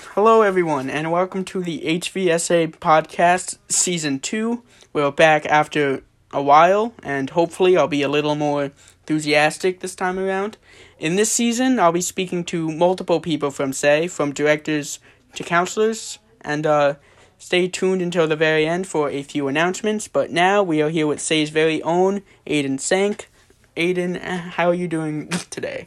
Hello, everyone, and welcome to the HVSA podcast season two. We're back after a while, and hopefully, I'll be a little more enthusiastic this time around. In this season, I'll be speaking to multiple people from SAY, from directors to counselors, and uh, stay tuned until the very end for a few announcements. But now we are here with SAY's very own Aiden Sank. Aiden, how are you doing today?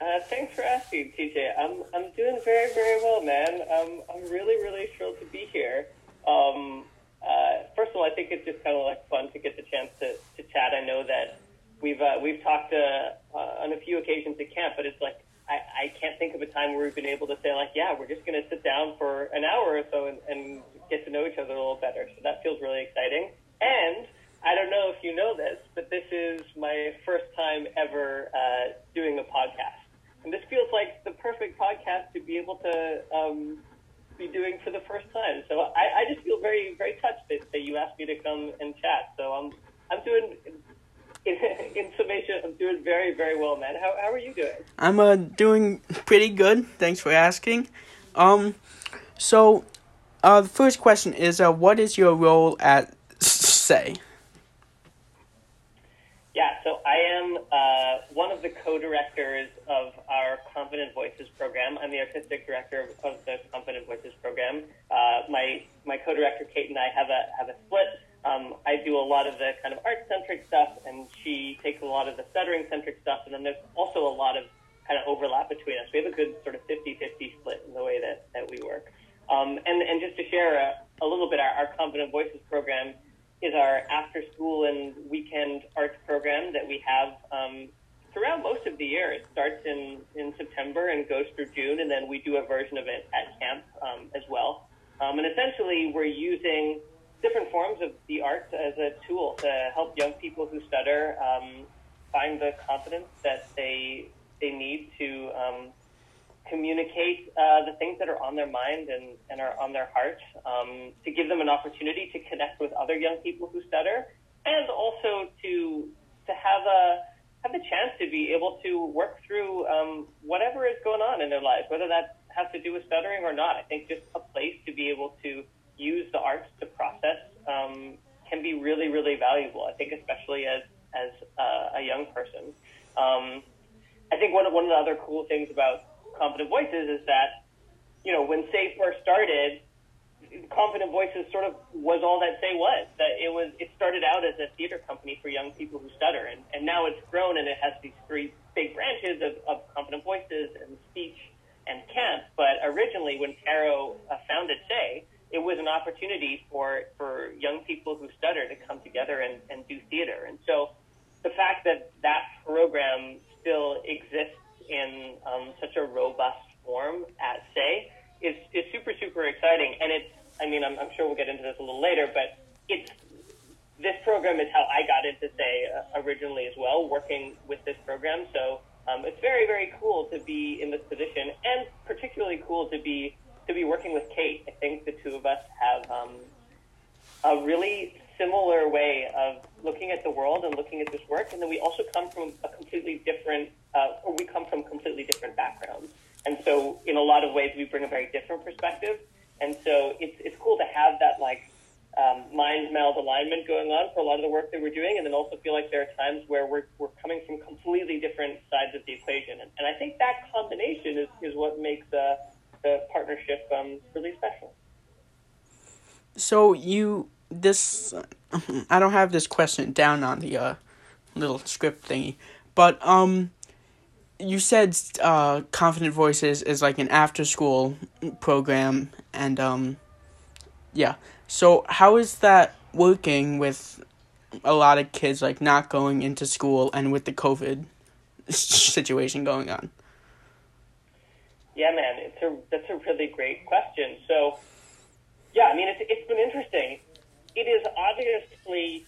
Uh, thanks for asking, TJ. I'm I'm doing very very well, man. Um, I'm really really thrilled to be here. Um, uh, first of all, I think it's just kind of like fun to get the chance to, to chat. I know that we've uh, we've talked uh, uh, on a few occasions at camp, but it's like I, I can't think of a time where we've been able to say like, yeah, we're just going to sit down for an hour or so and, and get to know each other a little better. So that feels really exciting. And I don't know if you know this, but this is my first time ever uh, doing a podcast. And this feels like the perfect podcast to be able to um, be doing for the first time. So I, I just feel very, very touched that, that you asked me to come and chat. So I'm, I'm doing, in, in summation, I'm doing very, very well, man. How, how are you doing? I'm uh, doing pretty good. Thanks for asking. Um, so uh, the first question is, uh, what is your role at SAY? Yeah, so I am uh, one of the co-directors Confident Voices program. I'm the artistic director of, the Confident Voices program. Uh, my my co-director Kate and I have a have a split. Um, I do a lot of the kind of art-centric stuff, and she takes a lot of the stuttering-centric stuff. And then there's also a lot of kind of overlap between us. We have a good sort of 50-50 split in the way that, that we work. Um, and, and just to share a, a little bit, our, our Confident Voices program is our after school and weekend arts program that we have um, throughout most of the year. It starts in, in September and goes through June, and then we do a version of it at camp um, as well. Um, and essentially, we're using different forms of the arts as a tool to help young people who stutter um, find the confidence that they they need to um, communicate uh, the things that are on their mind and, and are on their heart, um, to give them an opportunity to connect with other young people who stutter, and also to to have a have the chance to be able to work through um, whatever is going on in their lives, whether that has to do with stuttering or not. I think just a place to be able to use the arts to process um, can be really, really valuable. I think especially as as uh, a young person. Um, I think one of one of the other cool things about Confident Voices is that, you know, when Say first started, Confident Voices sort of was all that Say was. That it was, it started out as a theater company for young people who stutter, and, and now it's grown and it has these three big branches of, of Confident Voices and speech and camp. But originally, when Taro uh, founded Say, it was an opportunity for, for young people who stutter to come together and, and do theater. And so the fact that program. So um, it's very, very cool to be in this position and particularly cool to be, to be working with Kate. I think the two of us have um, a really similar way of looking at the world and looking at this work. And then we also come from a completely different, uh, or we come from completely different backgrounds. And so in a lot of ways, we bring a very different perspective. And so it's, it's cool to have that like um, mind meld alignment going on for a lot of the work that we're doing. And then also feel like there are times where we're, we're coming from completely different sides of the equation. And, and I think that combination is, is what makes uh, the partnership um, really special. So you this I don't have this question down on the uh, little script thingy, but um, you said uh, Confident Voices is like an after school program, and um, yeah. So how is that working with a lot of kids like not going into school and with the COVID situation going on? Yeah, man, it's a that's a really great question. So, yeah, I mean, it's it's been interesting it is obviously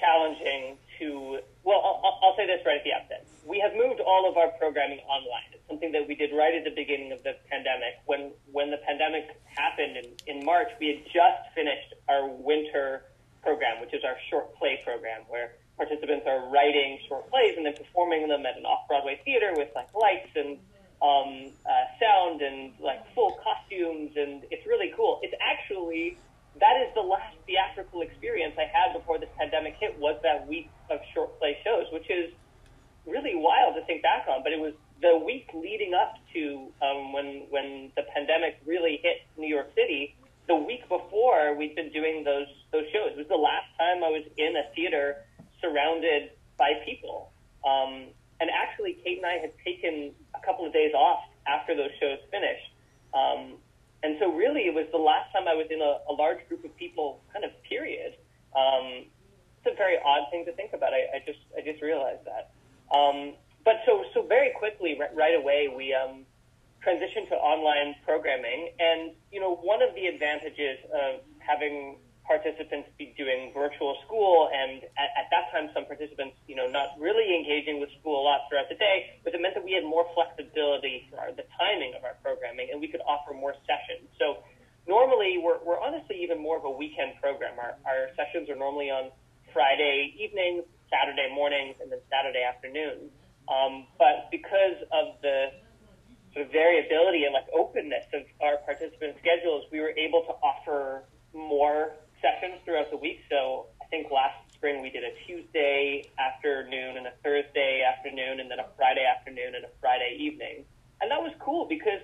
challenging to, well, I'll, I'll say this right at the outset. We have moved all of our programming online. It's something that we did right at the beginning of the pandemic. When, when the pandemic happened in, in March, we had just finished our winter program, which is our short play program, where participants are writing short plays and then performing them at an off-Broadway theater with like lights and um, uh, sound and and like full costumes, and it's really cool. It's actually that is the last theatrical experience I had before this pandemic hit was that week of short play shows, which is really wild to think back on. But it was the week leading up to um, when when the pandemic really hit New York City. The week before, we'd been doing those those shows. It was the last time I was in a theater surrounded by people. Um, and actually, Kate and I had taken a couple of days off after those shows finished. Um, and so, really, it was the last time I was in a, a large group of people, kind of period. Um, it's a very odd thing to think about. I, I just I just realized that. Um, but so so very quickly, right, right away, we um, transitioned to online programming, and you know, one of the advantages of having participants be doing virtual school, and at, at that time, some participants, you know, not really engaging with school a lot throughout the day, but it meant that we had more flexibility for our, the timing of our programming, and we could offer more sessions. So normally, we're, we're honestly even more of a weekend program. Our, our sessions are normally on Friday evenings, Saturday mornings, and then Saturday afternoons. Um, but because of the sort of variability and like openness of our participant schedules, we were able to offer more sessions throughout the week. So I think last spring we did a Tuesday afternoon and a Thursday afternoon and then a Friday afternoon and a Friday evening. And that was cool because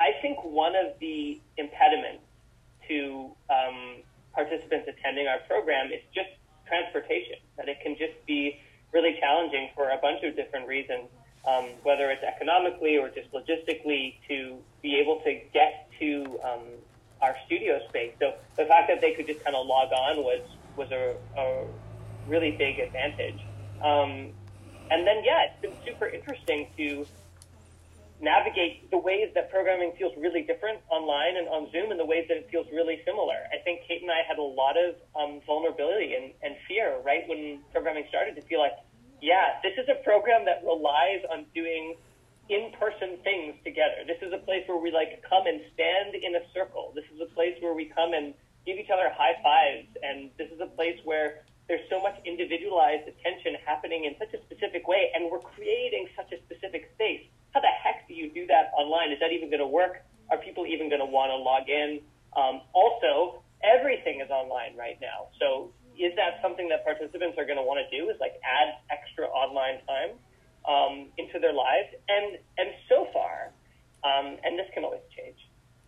I think one of the impediments to um, participants attending our program is just transportation, that it can just be really challenging for a bunch of different reasons, um, whether it's economically or just logistically, to be able to get to um, our studio space. So the fact that they could just kind of log on was was a, a really big advantage. Um, and then yeah, it's been super interesting to navigate the ways that programming feels really different online and on Zoom and the ways that it feels really similar. I think Kate and I had a lot of um, vulnerability and, and fear right when programming started to feel like, yeah, this is a program that relies on doing in-person things together. This is a place where we like come and stand in a circle. This is a place where we come and give each other high fives. And this is a place where there's so much individualized attention happening in such a specific way. And we're creating such a specific space. How the heck do you do that online? Is that even going to work? Are people even going to want to log in? Um, also, everything is online right now. So is that something that participants are going to want to do is like add extra online time? Um, into their lives. And and so far, um, and this can always change,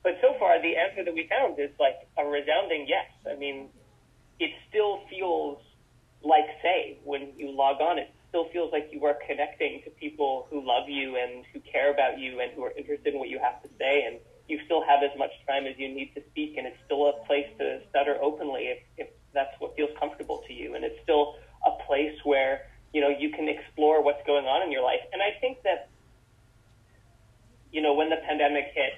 but so far the answer that we found is like a resounding yes. I mean, it still feels like say when you log on, it still feels like you are connecting to people who love you and who care about you and who are interested in what you have to say and you still have as much time as you need to speak and it's still a place to stutter openly if, if that's what feels comfortable to you and it's still a place where you know, you can explore what's going on in your life. And I think that, you know, when the pandemic hit,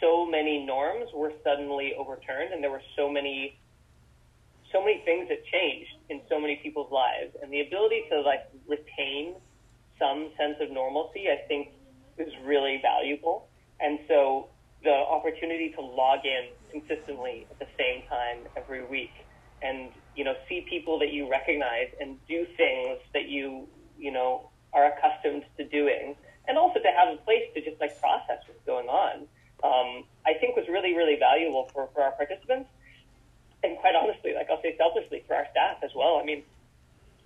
so many norms were suddenly overturned and there were so many so many things that changed in so many people's lives and the ability to like retain some sense of normalcy I think is really valuable. And so the opportunity to log in consistently at the same time every week and you know see people that you recognize and do things that you you know are accustomed to doing, and also to have a place to just like process what's going on. Um, I think was really really valuable for for our participants, and quite honestly, like I'll say selfishly for our staff as well. I mean,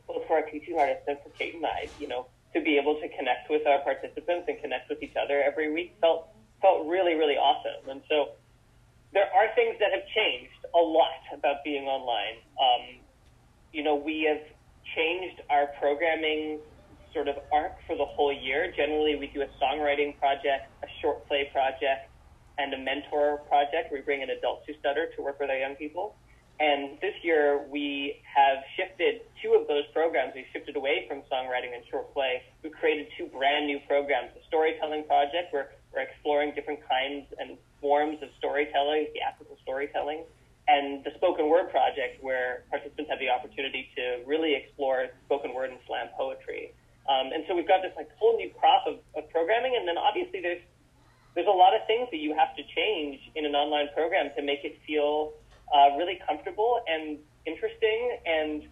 both for our teaching artists and for Kate and I, you know, to be able to connect with our participants and connect with each other every week felt felt really really awesome, and so there are things that have changed a lot about being online. Um, you know, we have changed our programming sort of arc for the whole year. Generally, we do a songwriting project, a short play project, and a mentor project. We bring in adults who stutter to work with our young people. And this year, we have shifted two of those programs. We shifted away from songwriting and short play. We created two brand new programs. A storytelling project, where we're exploring different kinds and forms of storytelling, theatrical storytelling, and the spoken word project, where participants have the opportunity to really explore spoken word and slam poetry. Um, and so we've got this like whole new crop of, of programming, and then obviously there's there's a lot of things that you have to change in an online program to make it feel uh, really comfortable and interesting, and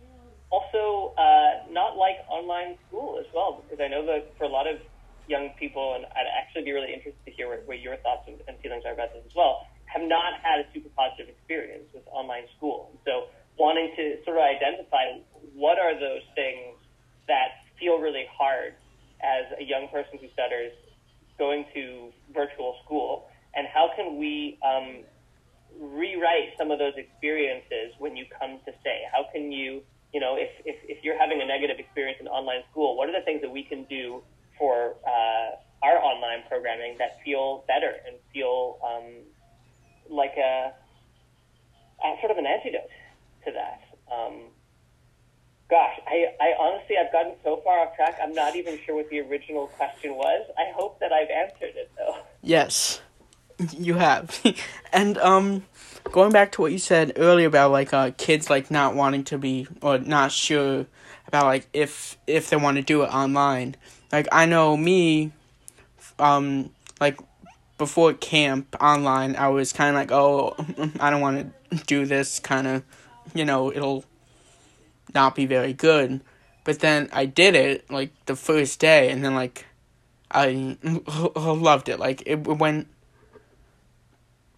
also uh, not like online school as well. Because I know that for a lot of young people, and I'd actually be really interested to hear what, what your thoughts and, and feelings are about this as well, have not had a super positive experience with online school. So wanting to sort of identify what are those things that feel really hard as a young person who stutters going to virtual school, and how can we um, rewrite some of those experiences when you come to say? How can you, you know, if, if, if you're having a negative experience in online school, what are the things that we can do for uh, our online programming that feel better and feel um, like a, a, sort of an antidote to that? Um, gosh, I, I honestly, I've gotten so far off track, I'm not even sure what the original question was. I hope that I've answered it, though. Yes, you have. and, um, going back to what you said earlier about, like, uh, kids, like, not wanting to be, or not sure about, like, if, if they want to do it online. Like, I know me, um, like, before camp online, I was kind of like, oh, I don't want to do this, kind of, you know, it'll not be very good. But then I did it like the first day, and then like I loved it. Like it went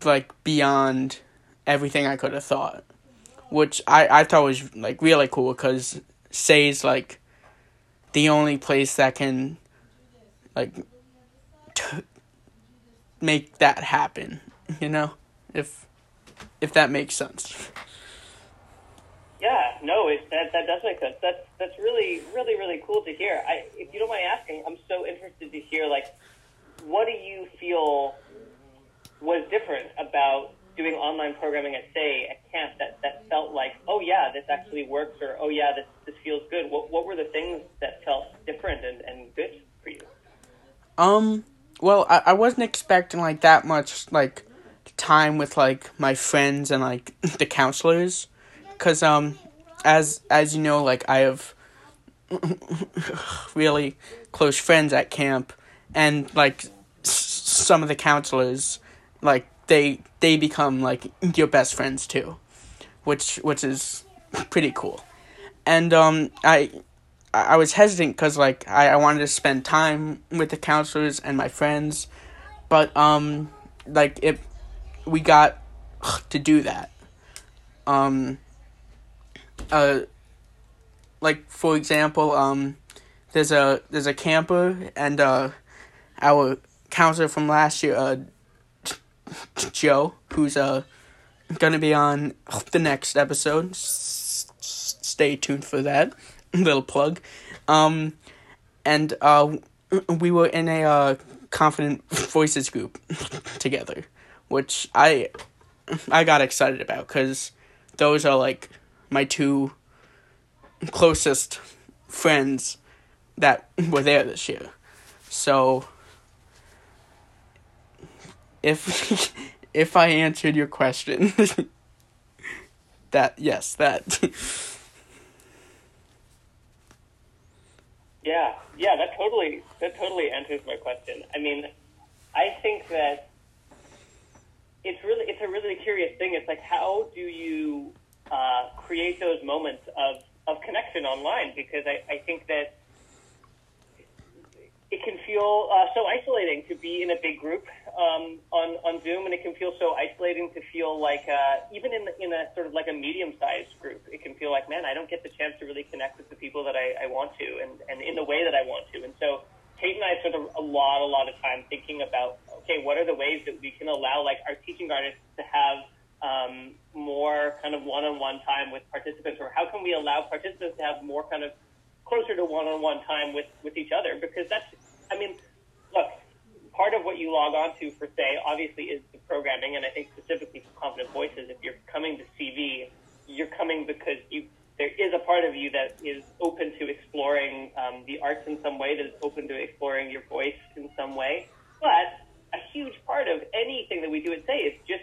like beyond everything I could have thought, which I I thought was like really cool because SAY's like the only place that can like make that happen. You know, if if that makes sense. Yeah, no, it, that that does make sense. That's that's really really really cool to hear. I, if you don't mind asking, I'm so interested to hear like, what do you feel was different about doing online programming at say at camp that that felt like, oh yeah, this actually works, or oh yeah, this this feels good. What what were the things that felt different and and good for you? Um. Well, I, I wasn't expecting like that much like time with like my friends and like the counselors. Because um, as as you know, like I have really close friends at camp, and like s- some of the counselors, like they they become like your best friends too, which which is pretty cool, and um, I I was hesitant because like I, I wanted to spend time with the counselors and my friends, but um, like it, we got to do that. Um, uh, like for example, um, there's a there's a camper and uh, our counselor from last year, uh, Joe, who's uh gonna be on the next episode. S- stay tuned for that little plug. Um, and uh, we were in a uh, confident voices group together, which I I got excited about because those are like my two closest friends that were there this year. So if if I answered your question that yes, that Yeah, yeah, that totally that totally answers my question. I mean, I think that it's really it's a really curious thing. It's like how do you uh, create those moments of, of connection online because I, I think that it can feel uh, so isolating to be in a big group um, on on Zoom, and it can feel so isolating to feel like uh, even in in a sort of like a medium sized group, it can feel like man, I don't get the chance to really connect with the people that I, I want to, and and in the way that I want to, and so. Kate and I spent a, a lot, a lot of time thinking about, okay, what are the ways that we can allow like our teaching artists to have um, more kind of one-on-one time with participants, or how can we allow participants to have more kind of closer to one-on-one time with, with each other? Because that's, I mean, look, part of what you log on to for say obviously is the programming, and I think specifically for Confident Voices, if you're coming to CV, you're coming because you there is a part of you that is open to exploring um, the arts in some way, that is open to exploring your voice in some way. But a huge part of anything that we do at Say is just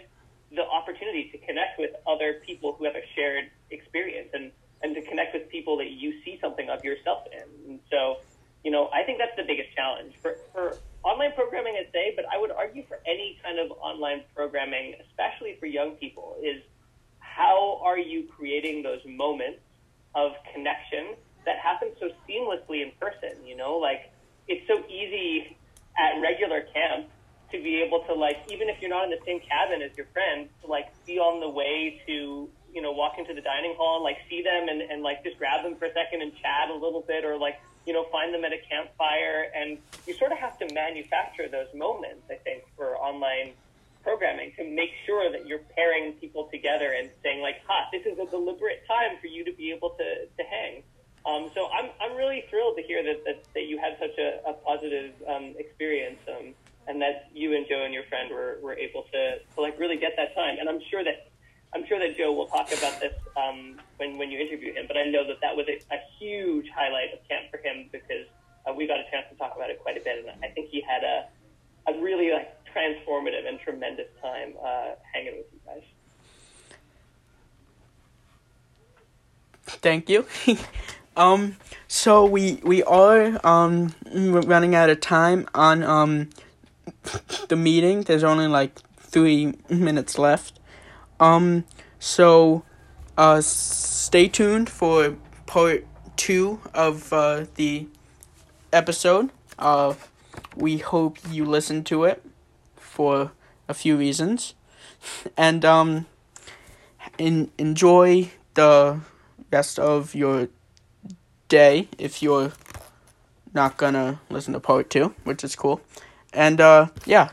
the opportunity to connect with other people who have a shared experience and, and to connect with people that you see something of yourself in. And so, you know, I think that's the biggest challenge for, for online programming at Say, but I would argue for any kind of online programming, especially for young people, is how are you creating those moments of connection that happen so seamlessly in person? You know, like it's so easy at regular camp to be able to like even if you're not in the same cabin as your friends to like be on the way to you know walk into the dining hall and like see them and, and like just grab them for a second and chat a little bit or like you know find them at a campfire and you sort of have to manufacture those moments i think for online programming to make sure that you're pairing people together and saying like ha this is a deliberate time for you to be able to, to hang. Um, so I'm, I'm really thrilled to hear that, that, that you had such a, a positive um, experience um, and that you and Joe and your friend were, were able to, to like really get that time. And I'm sure that I'm sure that Joe will talk about this um, when when you interview him. But I know that that was a, a huge highlight of camp for him because uh, we got a chance to talk about it quite a bit, and I think he had a a really like transformative and tremendous time uh, hanging with you guys. Thank you. um, so we we are um running out of time on um the meeting. There's only like three minutes left. Um, so uh, stay tuned for part two of uh, the episode. Uh, we hope you listen to it for a few reasons, and um, in, enjoy the rest of your day if you're not gonna listen to part two, which is cool. And uh, yeah,